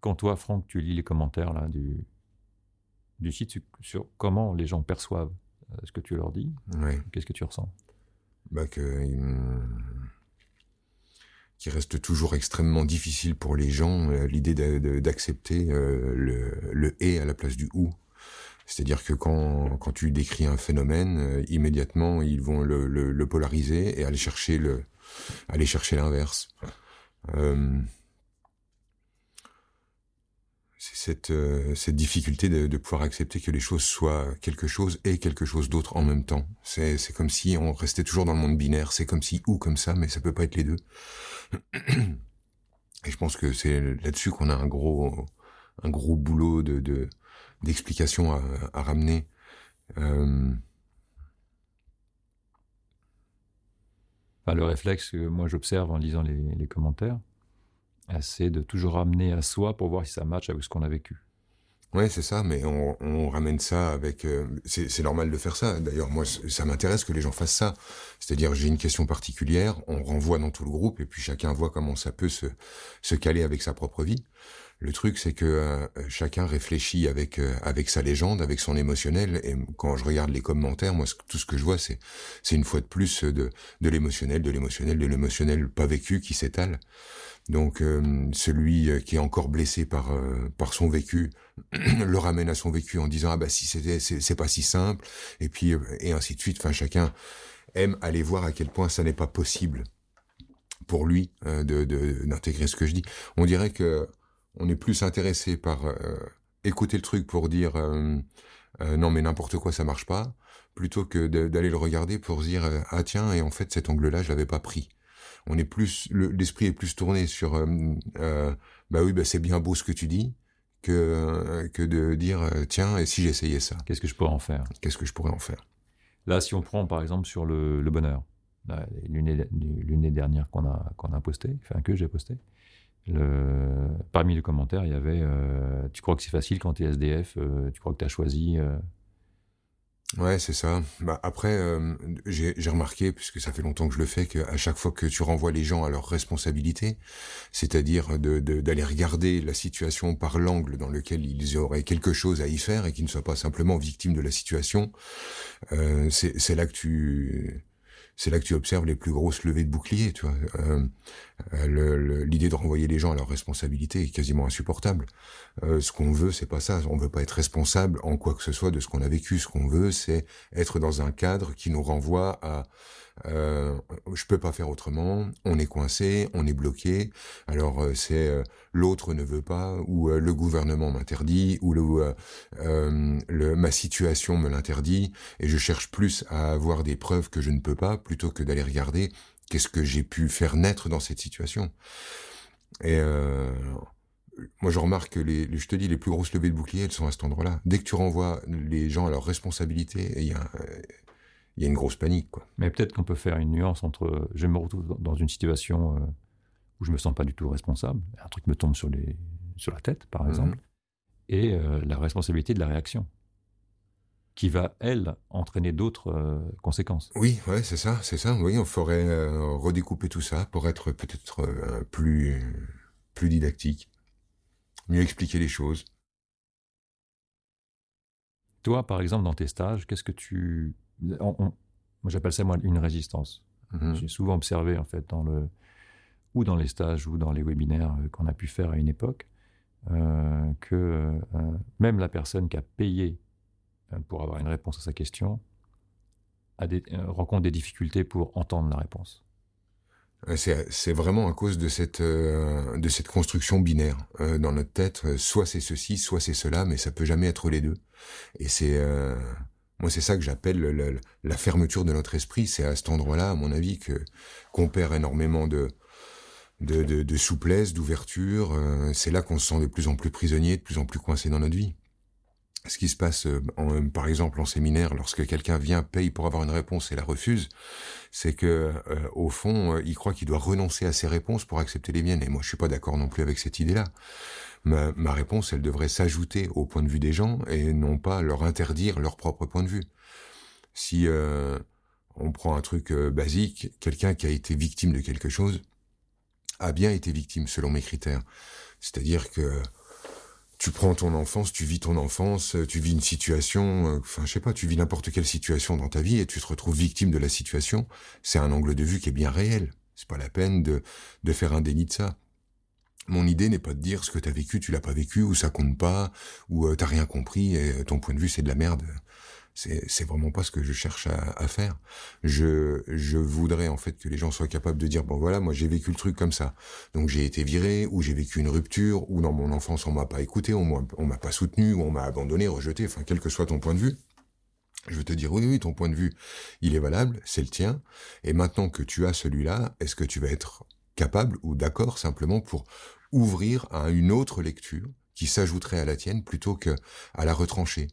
quand toi, Franck, tu lis les commentaires là, du, du site sur, comment les gens perçoivent euh, ce que tu leur dis, qu'est-ce que tu ressens? Bah que qui reste toujours extrêmement difficile pour les gens euh, l'idée d'accepter euh, le, le et à la place du ou. C'est-à-dire que quand, quand tu décris un phénomène, euh, immédiatement ils vont le, le, le polariser et aller chercher le aller chercher l'inverse. C'est cette, euh, cette difficulté de, de pouvoir accepter que les choses soient quelque chose et quelque chose d'autre en même temps. C'est, c'est comme si on restait toujours dans le monde binaire. C'est comme si ou comme ça, mais ça peut pas être les deux. Et je pense que c'est là-dessus qu'on a un gros, un gros boulot de, de d'explication à, à ramener. Euh, Enfin, Le réflexe que moi j'observe en lisant les, les commentaires, c'est de toujours ramener à soi pour voir si ça matche avec ce qu'on a vécu. Ouais, c'est ça, mais on, on ramène ça avec. euh, c'est normal de faire ça. D'ailleurs, moi, ça m'intéresse que les gens fassent ça. C'est-à-dire, j'ai une question particulière, on renvoie dans tout le groupe, et puis chacun voit comment ça peut se, se caler avec sa propre vie. Le truc, c'est que euh, chacun réfléchit avec euh, avec sa légende, avec son émotionnel. Et quand je regarde les commentaires, moi, tout ce que je vois, c'est une fois de plus de de l'émotionnel, de l'émotionnel, de l'émotionnel pas vécu qui s'étale. Donc, euh, celui euh, qui est encore blessé par euh, par son vécu le ramène à son vécu en disant ah bah si c'était c'est pas si simple et puis euh, et ainsi de suite. Enfin, chacun aime aller voir à quel point ça n'est pas possible pour lui euh, de d'intégrer ce que je dis. On dirait que on est plus intéressé par euh, écouter le truc pour dire non mais n'importe quoi ça marche pas plutôt que d'aller le regarder pour se dire ah tiens et en fait cet angle-là je l'avais pas pris. On est plus le- l'esprit est plus tourné sur euh, euh, bah oui bah c'est bien beau ce que tu dis que euh, que de dire tiens et si j'essayais ça? Qu'est-ce que je pourrais en faire? Qu'est-ce que je pourrais en faire? Là, si on prend par exemple sur le, le bonheur, l'une l'une dernière qu'on a, qu'on a posté, enfin que j'ai posté, le, parmi les commentaires, il y avait euh, Tu crois que c'est facile quand tu es SDF euh, Tu crois que tu as choisi euh, Ouais, c'est ça. Bah après, euh, j'ai remarqué, puisque ça fait longtemps que je le fais, qu'à chaque fois que tu renvoies les gens à leurs responsabilités, c'est-à-dire de- de- d'aller regarder la situation par l'angle dans lequel ils auraient quelque chose à y faire et qu'ils ne soient pas simplement victimes de la situation, euh, c'est là que tu c'est là que tu observes les plus grosses levées de boucliers, tu vois. Euh, euh, L'idée de renvoyer les gens à leurs responsabilités est quasiment insupportable. Euh, ce qu'on veut, c'est pas ça. On veut pas être responsable en quoi que ce soit de ce qu'on a vécu. Ce qu'on veut, c'est être dans un cadre qui nous renvoie à euh, je peux pas faire autrement. On est coincé, on est bloqué. Alors euh, c'est euh, l'autre ne veut pas ou euh, le gouvernement m'interdit ou le, euh, euh, le ma situation me l'interdit et je cherche plus à avoir des preuves que je ne peux pas plutôt que d'aller regarder qu'est-ce que j'ai pu faire naître dans cette situation. Et moi, je remarque que les, je te dis, les plus grosses levées de boucliers, elles sont à cet endroit-là. Dès que tu renvoies les gens à leurs responsabilités, il y a, il y a une grosse panique, quoi. Mais peut-être qu'on peut faire une nuance entre je me retrouve dans- une situation euh, où je me sens pas du tout responsable, un truc me tombe sur, les, sur la tête, par Mhm. exemple, et euh, la responsabilité de la réaction, qui va, elle, entraîner d'autres euh, conséquences. Oui, ouais, c'est ça, c'est ça. Oui, on euh, redécouper tout ça pour être peut-être plus, plus didactique, mieux expliquer les choses. Toi, par exemple, dans tes stages, qu'est-ce que tu... on- on- moi, j'appelle ça, moi, une résistance. Mhm. J'ai souvent observé, en fait, dans le, ou dans les stages ou dans les webinaires euh, qu'on a pu faire à une époque, euh, que euh, même la personne qui a payé pour avoir une réponse à sa question a des, rencontre des difficultés pour entendre la réponse. C'est vraiment à cause de cette euh, de cette construction binaire euh, dans notre tête. Soit c'est ceci, soit c'est cela, mais ça peut jamais être les deux. Et c'est euh, moi c'est ça que j'appelle le- le- la fermeture de notre esprit. C'est à cet endroit-là, à mon avis, que qu'on perd énormément de de, de, souplesse, d'ouverture. Euh, c'est là qu'on se sent de plus en plus prisonnier, de plus en plus coincé dans notre vie. Ce qui se passe, euh, par exemple, en séminaire, lorsque quelqu'un vient, paye pour avoir une réponse et la refuse, c'est que euh, au fond, il croit qu'il doit renoncer à ses réponses pour accepter les miennes. Et moi, je suis pas d'accord non plus avec cette idée-là. Ma, ma réponse, elle devrait s'ajouter au point de vue des gens et non pas leur interdire leur propre point de vue. Si euh, on prend un truc euh, basique, quelqu'un qui a été victime de quelque chose a bien été victime selon mes critères. C'est-à-dire que tu prends ton enfance, tu vis ton enfance, tu vis une situation, enfin je sais pas, tu vis n'importe quelle situation dans ta vie et tu te retrouves victime de la situation. C'est un angle de vue qui est bien réel. C'est pas la peine de, de faire un déni de ça. Mon idée n'est pas de dire ce que t'as vécu, tu l'as pas vécu, ou ça compte pas, ou euh, t'as rien compris et ton point de vue c'est de la merde. C'est vraiment pas ce que je cherche à, faire. Je, je voudrais en fait que les gens soient capables de dire bon voilà moi j'ai vécu le truc comme ça. Donc j'ai été viré ou j'ai vécu une rupture ou dans mon enfance on m'a pas écouté, on m'a pas soutenu ou on m'a abandonné, rejeté. Enfin quel que soit ton point de vue. Je veux te dire, oui, oui, ton point de vue, il est valable, c'est le tien. Et maintenant que tu as celui-là, est-ce que tu vas être capable ou d'accord simplement pour ouvrir à une autre lecture qui s'ajouterait à la tienne plutôt que à la retrancher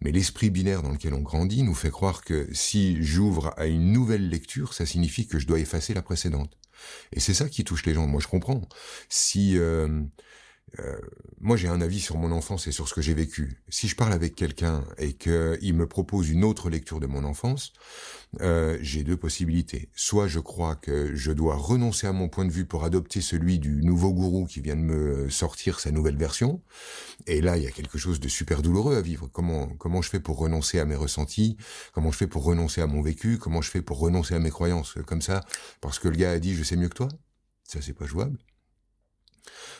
mais l'esprit binaire dans lequel on grandit nous fait croire que si j'ouvre à une nouvelle lecture, ça signifie que je dois effacer la précédente. Et c'est ça qui touche les gens. Moi, je comprends. Si euh, euh, moi, j'ai un avis sur mon enfance et sur ce que j'ai vécu. Si je parle avec quelqu'un et qu'il me propose une autre lecture de mon enfance, euh, j'ai deux possibilités. Soit je crois que je dois renoncer à mon point de vue pour adopter celui du nouveau gourou qui vient de me sortir sa nouvelle version. Et là, il y a quelque chose de super douloureux à vivre. Comment comment je fais pour renoncer à mes ressentis? Comment je fais pour renoncer à mon vécu? Comment je fais pour renoncer à mes croyances? Comme ça Parce que le gars a dit je sais mieux que toi. Ça, c'est pas jouable.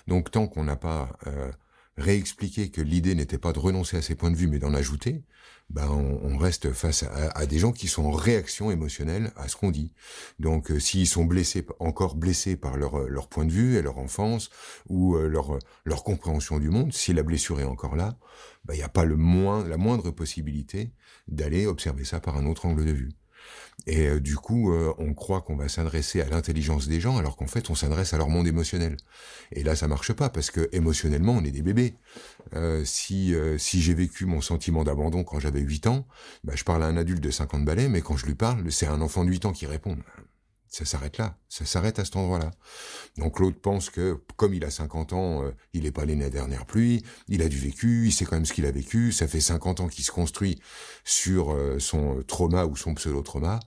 Donc tant qu'on n'a pas euh, réexpliqué que l'idée n'était pas de renoncer à ses points de vue, mais d'en ajouter, ben on, reste face à, des gens qui sont en réaction émotionnelle à ce qu'on dit. Donc euh, s'ils sont blessés, encore blessés par leur, euh, leur point de vue et leur enfance ou leur, leur compréhension du monde, si la blessure est encore là, ben, il n'y a pas le moins, la moindre possibilité d'aller observer ça par un autre angle de vue. Et euh, du coup, euh, on croit qu'on va s'adresser à l'intelligence des gens, alors qu'en fait, on s'adresse à leur monde émotionnel. Et là, ça marche pas, parce que émotionnellement, on est des bébés. Euh, si si j'ai vécu mon sentiment d'abandon quand j'avais 8 ans, bah, je parle à un adulte de 50 balais, mais quand je lui parle, c'est un enfant de 8 ans qui répond ça s'arrête là, ça s'arrête à cet endroit-là. Donc l'autre pense que comme il a 50 ans, euh, il n'est pas né la dernière pluie, il a du vécu, il sait quand même ce qu'il a vécu, ça fait 50 ans qu'il se construit sur euh, son trauma ou son pseudo-trauma.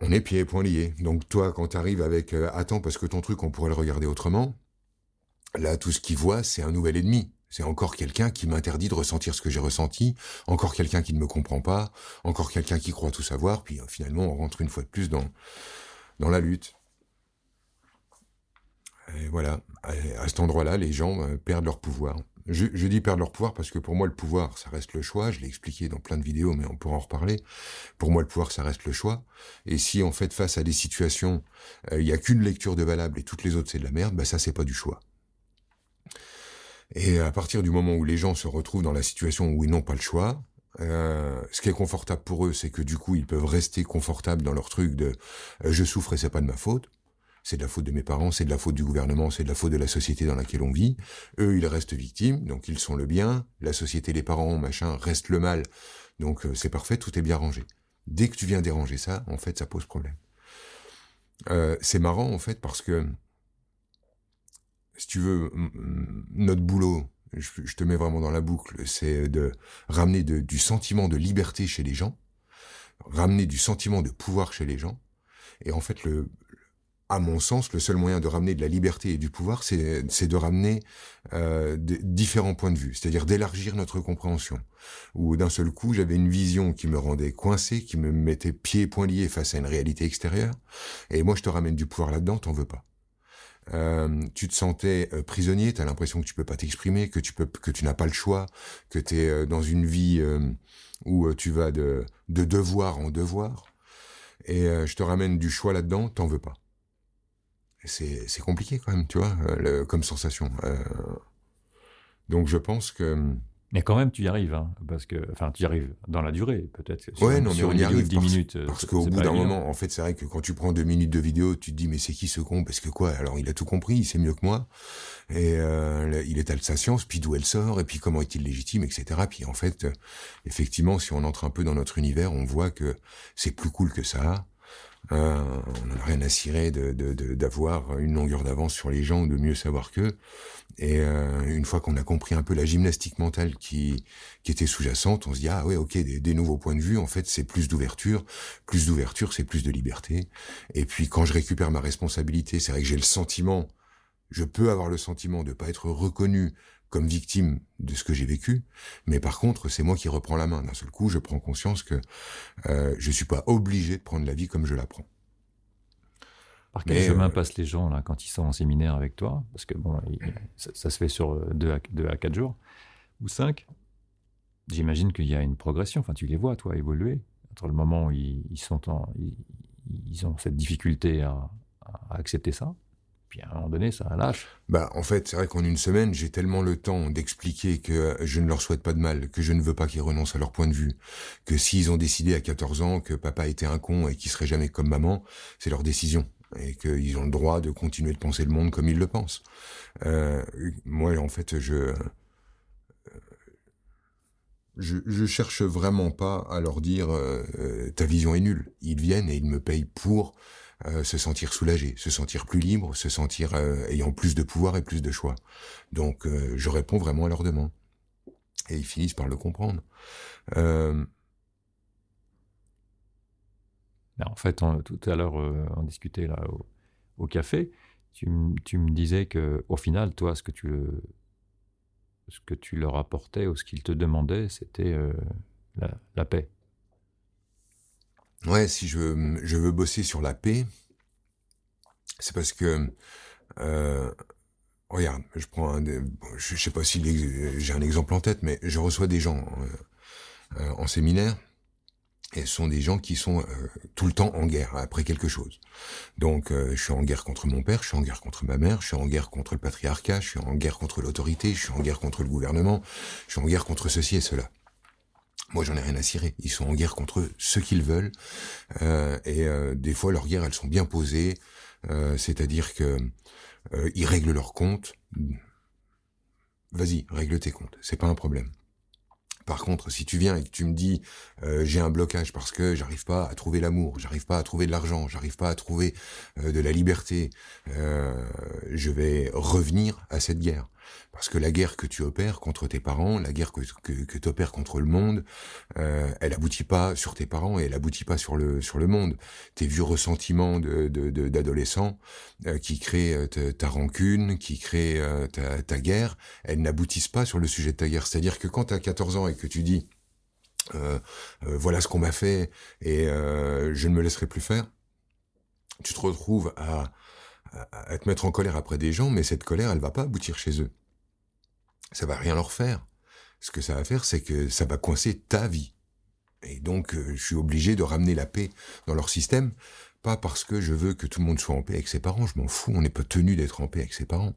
On est pieds et poings liés. Donc toi, quand tu arrives avec euh, attends parce que ton truc on pourrait le regarder autrement, là tout ce qu'il voit c'est un nouvel ennemi. C'est encore quelqu'un qui m'interdit de ressentir ce que j'ai ressenti, encore quelqu'un qui ne me comprend pas, encore quelqu'un qui croit tout savoir, puis euh, finalement on rentre une fois de plus dans, dans la lutte. Et voilà, à cet endroit-là, les gens euh, perdent leur pouvoir. Je, je, dis perdre leur pouvoir parce que pour moi le pouvoir, ça reste le choix. Je l'ai expliqué dans plein de vidéos, mais on pourra en reparler. Pour moi, le pouvoir, ça reste le choix. Et si en fait face à des situations, euh, il n'y a qu'une lecture de valable et toutes les autres c'est de la merde, bah ça c'est pas du choix. Et à partir du moment où les gens se retrouvent dans la situation où ils n'ont pas le choix, euh, ce qui est confortable pour eux, c'est que du coup, ils peuvent rester confortables dans leur truc de euh, je souffre et c'est pas de ma faute. C'est de la faute de mes parents, c'est de la faute du gouvernement, c'est de la faute de la société dans laquelle on vit. Eux, ils restent victimes, donc ils sont le bien. La société, les parents, machin, restent le mal. Donc euh, c'est parfait, tout est bien rangé. Dès que tu viens déranger ça, en fait, ça pose problème. Euh, c'est marrant en fait parce que si tu veux, notre boulot, je, te mets vraiment dans la boucle, c'est de ramener du sentiment de liberté chez les gens, ramener du sentiment de pouvoir chez les gens. Et en fait, le, à mon sens, le seul moyen de ramener de la liberté et du pouvoir, c'est de ramener euh, différents points de vue, c'est-à-dire d'élargir notre compréhension. Où d'un seul coup, j'avais une vision qui me rendait coincé, qui me mettait pieds et poings liés face à une réalité extérieure. Et moi, je te ramène du pouvoir là-dedans, t'en veux pas. Euh, tu te sentais euh, prisonnier, tu as l'impression que tu peux pas t'exprimer, que tu peux que tu n'as pas le choix, que tu es euh, dans une vie où tu vas de, de devoir en devoir. Et je te ramène du choix là-dedans, t'en veux pas. C'est c'est compliqué quand même, tu vois, comme sensation. donc je pense que mais quand même, tu y arrives, hein, parce que, enfin, tu y arrives dans la durée, peut-être. Ouais, non, mais on y arrive 10 minutes. Parce qu'au bout d'un moment, en fait, c'est vrai que quand tu prends deux minutes de vidéo, tu te dis, mais c'est qui ce con? Parce que quoi? Alors, il a tout compris, il sait mieux que moi, et euh, il étale sa science, puis d'où elle sort, et puis comment est-il légitime, etc. Puis en fait, effectivement, si on entre un peu dans notre univers, on voit que c'est plus cool que ça. Euh, on n'a rien à cirer d'avoir une longueur d'avance sur les gens, de mieux savoir qu'eux. Et euh, une fois qu'on a compris un peu la gymnastique mentale qui, qui était sous-jacente, on se dit ah ouais ok des, des nouveaux points de vue en fait c'est plus d'ouverture, plus d'ouverture c'est plus de liberté. Et puis quand je récupère ma responsabilité, c'est vrai que j'ai le sentiment je peux avoir le sentiment de pas être reconnu comme victime de ce que j'ai vécu, mais par contre, c'est moi qui reprends la main. D'un seul coup, je prends conscience que euh, je suis pas obligé de prendre la vie comme je la prends. Par quel chemin euh, passent les gens là quand ils sont en séminaire avec toi? Parce que bon, ça, se fait sur deux à, deux à quatre jours ou cinq. J'imagine qu'il y a une progression. Enfin, tu les vois, toi, évoluer entre le moment où ils, sont en, ils, ont cette difficulté à accepter ça puis à un moment donné, ça lâche. Bah, en fait, c'est vrai qu'en une semaine, j'ai tellement le temps d'expliquer que je ne leur souhaite pas de mal, que je ne veux pas qu'ils renoncent à leur point de vue, que s'ils ont décidé à 14 ans que papa était un con et qu'il serait jamais comme maman, c'est leur décision et qu'ils ont le droit de continuer de penser le monde comme ils le pensent. Euh, moi, en fait, je, je, je cherche vraiment pas à leur dire euh, ta vision est nulle. Ils viennent et ils me payent pour euh, se sentir soulagé, se sentir plus libre, se sentir euh, ayant plus de pouvoir et plus de choix. Donc euh, je réponds vraiment à leurs demandes. Et ils finissent par le comprendre. en fait, tout à l'heure, on discutait là au, café. Tu, me disais que, au final, toi, ce que tu, ce que tu leur apportais ou ce qu'ils te demandaient, c'était la paix. Ouais, si je veux, je veux bosser sur la paix, c'est parce que euh, regarde, je prends un, je, sais pas si j'ai un exemple en tête, mais je reçois des gens euh, euh, en séminaire et ce sont des gens qui sont tout le temps en guerre après quelque chose. Donc je suis en guerre contre mon père, je suis en guerre contre ma mère, je suis en guerre contre le patriarcat, je suis en guerre contre l'autorité, je suis en guerre contre le gouvernement, je suis en guerre contre ceci et cela. Moi, j'en ai rien à cirer. Ils sont en guerre contre ce qu'ils veulent. Euh, et euh, des fois, leurs guerres, elles sont bien posées. Euh, c'est-à-dire que ils règlent leurs comptes. Vas-y, règle tes comptes. C'est pas un problème. Par contre, si tu viens et que tu me dis j'ai un blocage parce que j'arrive pas à trouver l'amour, j'arrive pas à trouver de l'argent, j'arrive pas à trouver de la liberté, je vais revenir à cette guerre. Parce que la guerre que tu opères contre tes parents, la guerre que, que, tu opères contre le monde, euh, elle aboutit pas sur tes parents et elle aboutit pas sur le, sur le monde. Tes vieux ressentiments d'adolescents de, euh, qui créent euh, ta, rancune, qui créent euh, ta, ta guerre, elles n'aboutissent pas sur le sujet de ta guerre. C'est-à-dire que quand tu as 14 ans et que tu dis voilà ce qu'on m'a fait et je ne me laisserai plus faire, tu te retrouves à, à, te mettre en colère après des gens, mais cette colère, elle va pas aboutir chez eux ça va rien leur faire. Ce que ça va faire, c'est que ça va coincer ta vie. Et donc, euh, je suis obligé de ramener la paix dans leur système, pas parce que je veux que tout le monde soit en paix avec ses parents, je m'en fous, on n'est pas tenu d'être en paix avec ses parents.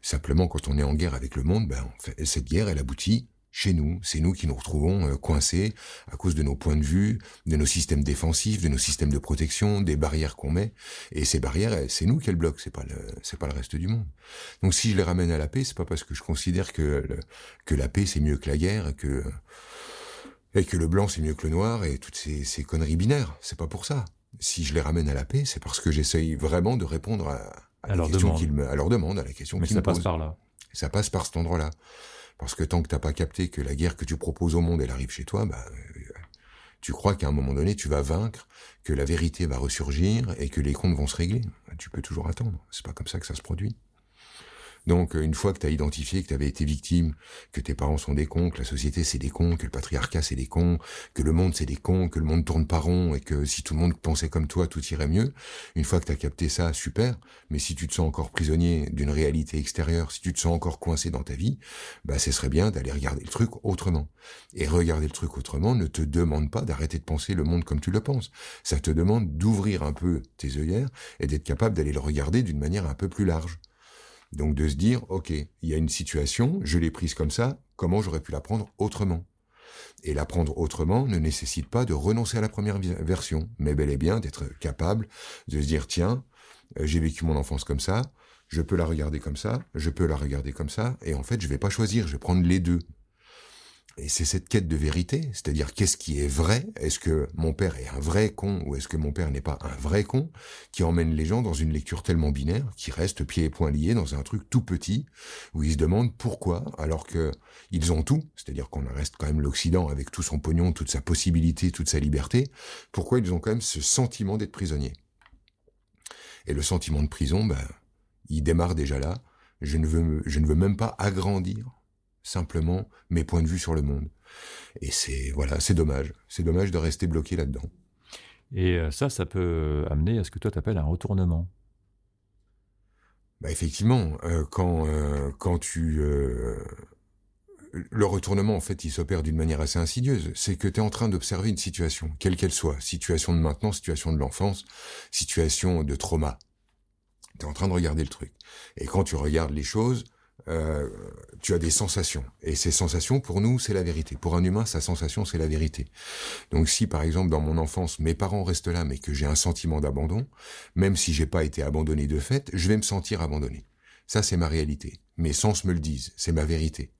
Simplement, quand on est en guerre avec le monde, ben, cette guerre, elle aboutit chez nous. C'est nous qui nous retrouvons euh, coincés à cause de nos points de vue, de nos systèmes défensifs, de nos systèmes de protection, des barrières qu'on met. Et ces barrières, c'est nous qui les bloquent, c'est pas le, c'est pas le reste du monde. Donc si je les ramène à la paix, c'est pas parce que je considère que que la paix c'est mieux que la guerre, et que et que le blanc c'est mieux que le noir et toutes ces, ces conneries binaires. C'est pas pour ça. Si je les ramène à la paix, c'est parce que j'essaye vraiment de répondre à, à, la question qu'ils me, à leur demande, à la question qu'ils me posent. ça passe par là. ça passe par cet endroit-là. Parce que tant que t'as pas capté que la guerre que tu proposes au monde, elle arrive chez toi, bah, euh, tu crois qu'à un moment donné, tu vas vaincre, que la vérité va ressurgir et que les comptes vont se régler. Tu peux toujours attendre. C'est pas comme ça que ça se produit. Donc, euh, une fois que tu as identifié que tu avais été victime, que tes parents sont des cons, que la société c'est des cons, que le patriarcat c'est des cons, que le monde c'est des cons, que le monde tourne pas rond et que si tout le monde pensait comme toi, tout irait mieux, une fois que tu as capté ça, super. Mais si tu te sens encore prisonnier d'une réalité extérieure, si tu te sens encore coincé dans ta vie, bah, ce serait bien d'aller regarder le truc autrement. Et regarder le truc autrement ne te demande pas d'arrêter de penser le monde comme tu le penses. Ça te demande d'ouvrir un peu tes œillères et d'être capable d'aller le regarder d'une manière un peu plus large. Donc de se dire, ok, il y a une situation, je l'ai prise comme ça, comment j'aurais pu la prendre autrement? Et la prendre autrement ne nécessite pas de renoncer à la première version, mais bel et bien d'être capable de se dire, tiens, euh, j'ai vécu mon enfance comme ça, je peux la regarder comme ça, je peux la regarder comme ça, et en fait, je vais pas choisir, je vais prendre les deux. Et c'est cette quête de vérité, c'est-à-dire qu'est-ce qui est vrai? Est-ce que mon père est un vrai con ou est-ce que mon père n'est pas un vrai con Qui emmène les gens dans une lecture tellement binaire, qui reste pieds et poings liés dans un truc tout petit, où ils se demandent pourquoi, alors que ils ont tout, c'est-à-dire qu'on reste quand même l'Occident avec tout son pognon, toute sa possibilité, toute sa liberté, pourquoi ils ont quand même ce sentiment d'être prisonniers? Et le sentiment de prison, ben, il démarre déjà là, Je ne veux, je ne veux même pas agrandir simplement mes points de vue sur le monde. Et c'est voilà, c'est dommage. C'est dommage de rester bloqué là-dedans. Et euh, ça, ça peut amener à ce que toi t'appelles un retournement. Bah effectivement, euh, quand euh, quand tu le retournement, en fait, il s'opère d'une manière assez insidieuse. C'est que tu es en train d'observer une situation, quelle qu'elle soit, situation de maintenant, situation de l'enfance, situation de trauma. Tu es en train de regarder le truc. Et quand tu regardes les choses, euh, tu as des sensations. Et ces sensations, pour nous, c'est la vérité. Pour un humain, sa sensation, c'est la vérité. Donc si, par exemple, dans mon enfance, mes parents restent là, mais que j'ai un sentiment d'abandon, même si j'ai pas été abandonné de fait, je vais me sentir abandonné. Ça, c'est ma réalité. Mes sens me le disent. C'est ma vérité.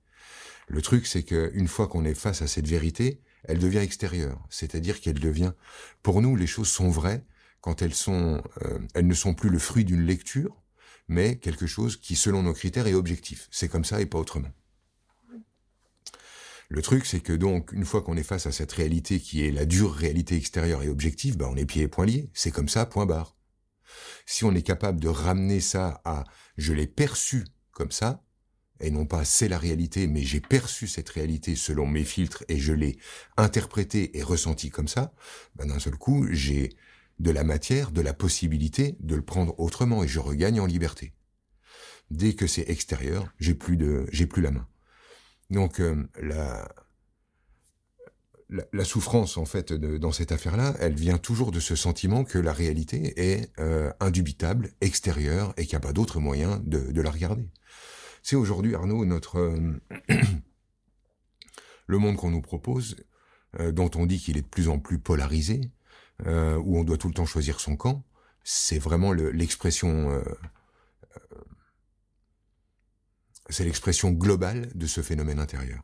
Le truc, c'est qu'une fois qu'on est face à cette vérité, elle devient extérieure. C'est-à-dire qu'elle devient, pour nous, les choses sont vraies quand elles sont, euh, elles ne sont plus le fruit d'une lecture, mais quelque chose qui, selon nos critères, est objectif. C'est comme ça et pas autrement. Le truc, c'est que donc, une fois qu'on est face à cette réalité qui est la dure réalité extérieure et objective, bah, on est pieds et poings liés. C'est comme ça, point barre. Si on est capable de ramener ça à je l'ai perçu comme ça, et non pas c'est la réalité, mais j'ai perçu cette réalité selon mes filtres et je l'ai interprétée et ressentie comme ça, ben d'un seul coup, j'ai de la matière, de la possibilité de le prendre autrement et je regagne en liberté. Dès que c'est extérieur, j'ai plus de, j'ai plus la main. Donc euh, la, la, souffrance en fait dans cette affaire-là, elle vient toujours de ce sentiment que la réalité est euh, indubitable, extérieure et qu'il n'y a pas d'autre moyen de, de la regarder. C'est aujourd'hui, Arnaud, notre euh, le monde qu'on nous propose, dont on dit qu'il est de plus en plus polarisé, euh, où on doit tout le temps choisir son camp, c'est vraiment l'expression, c'est l'expression globale de ce phénomène intérieur.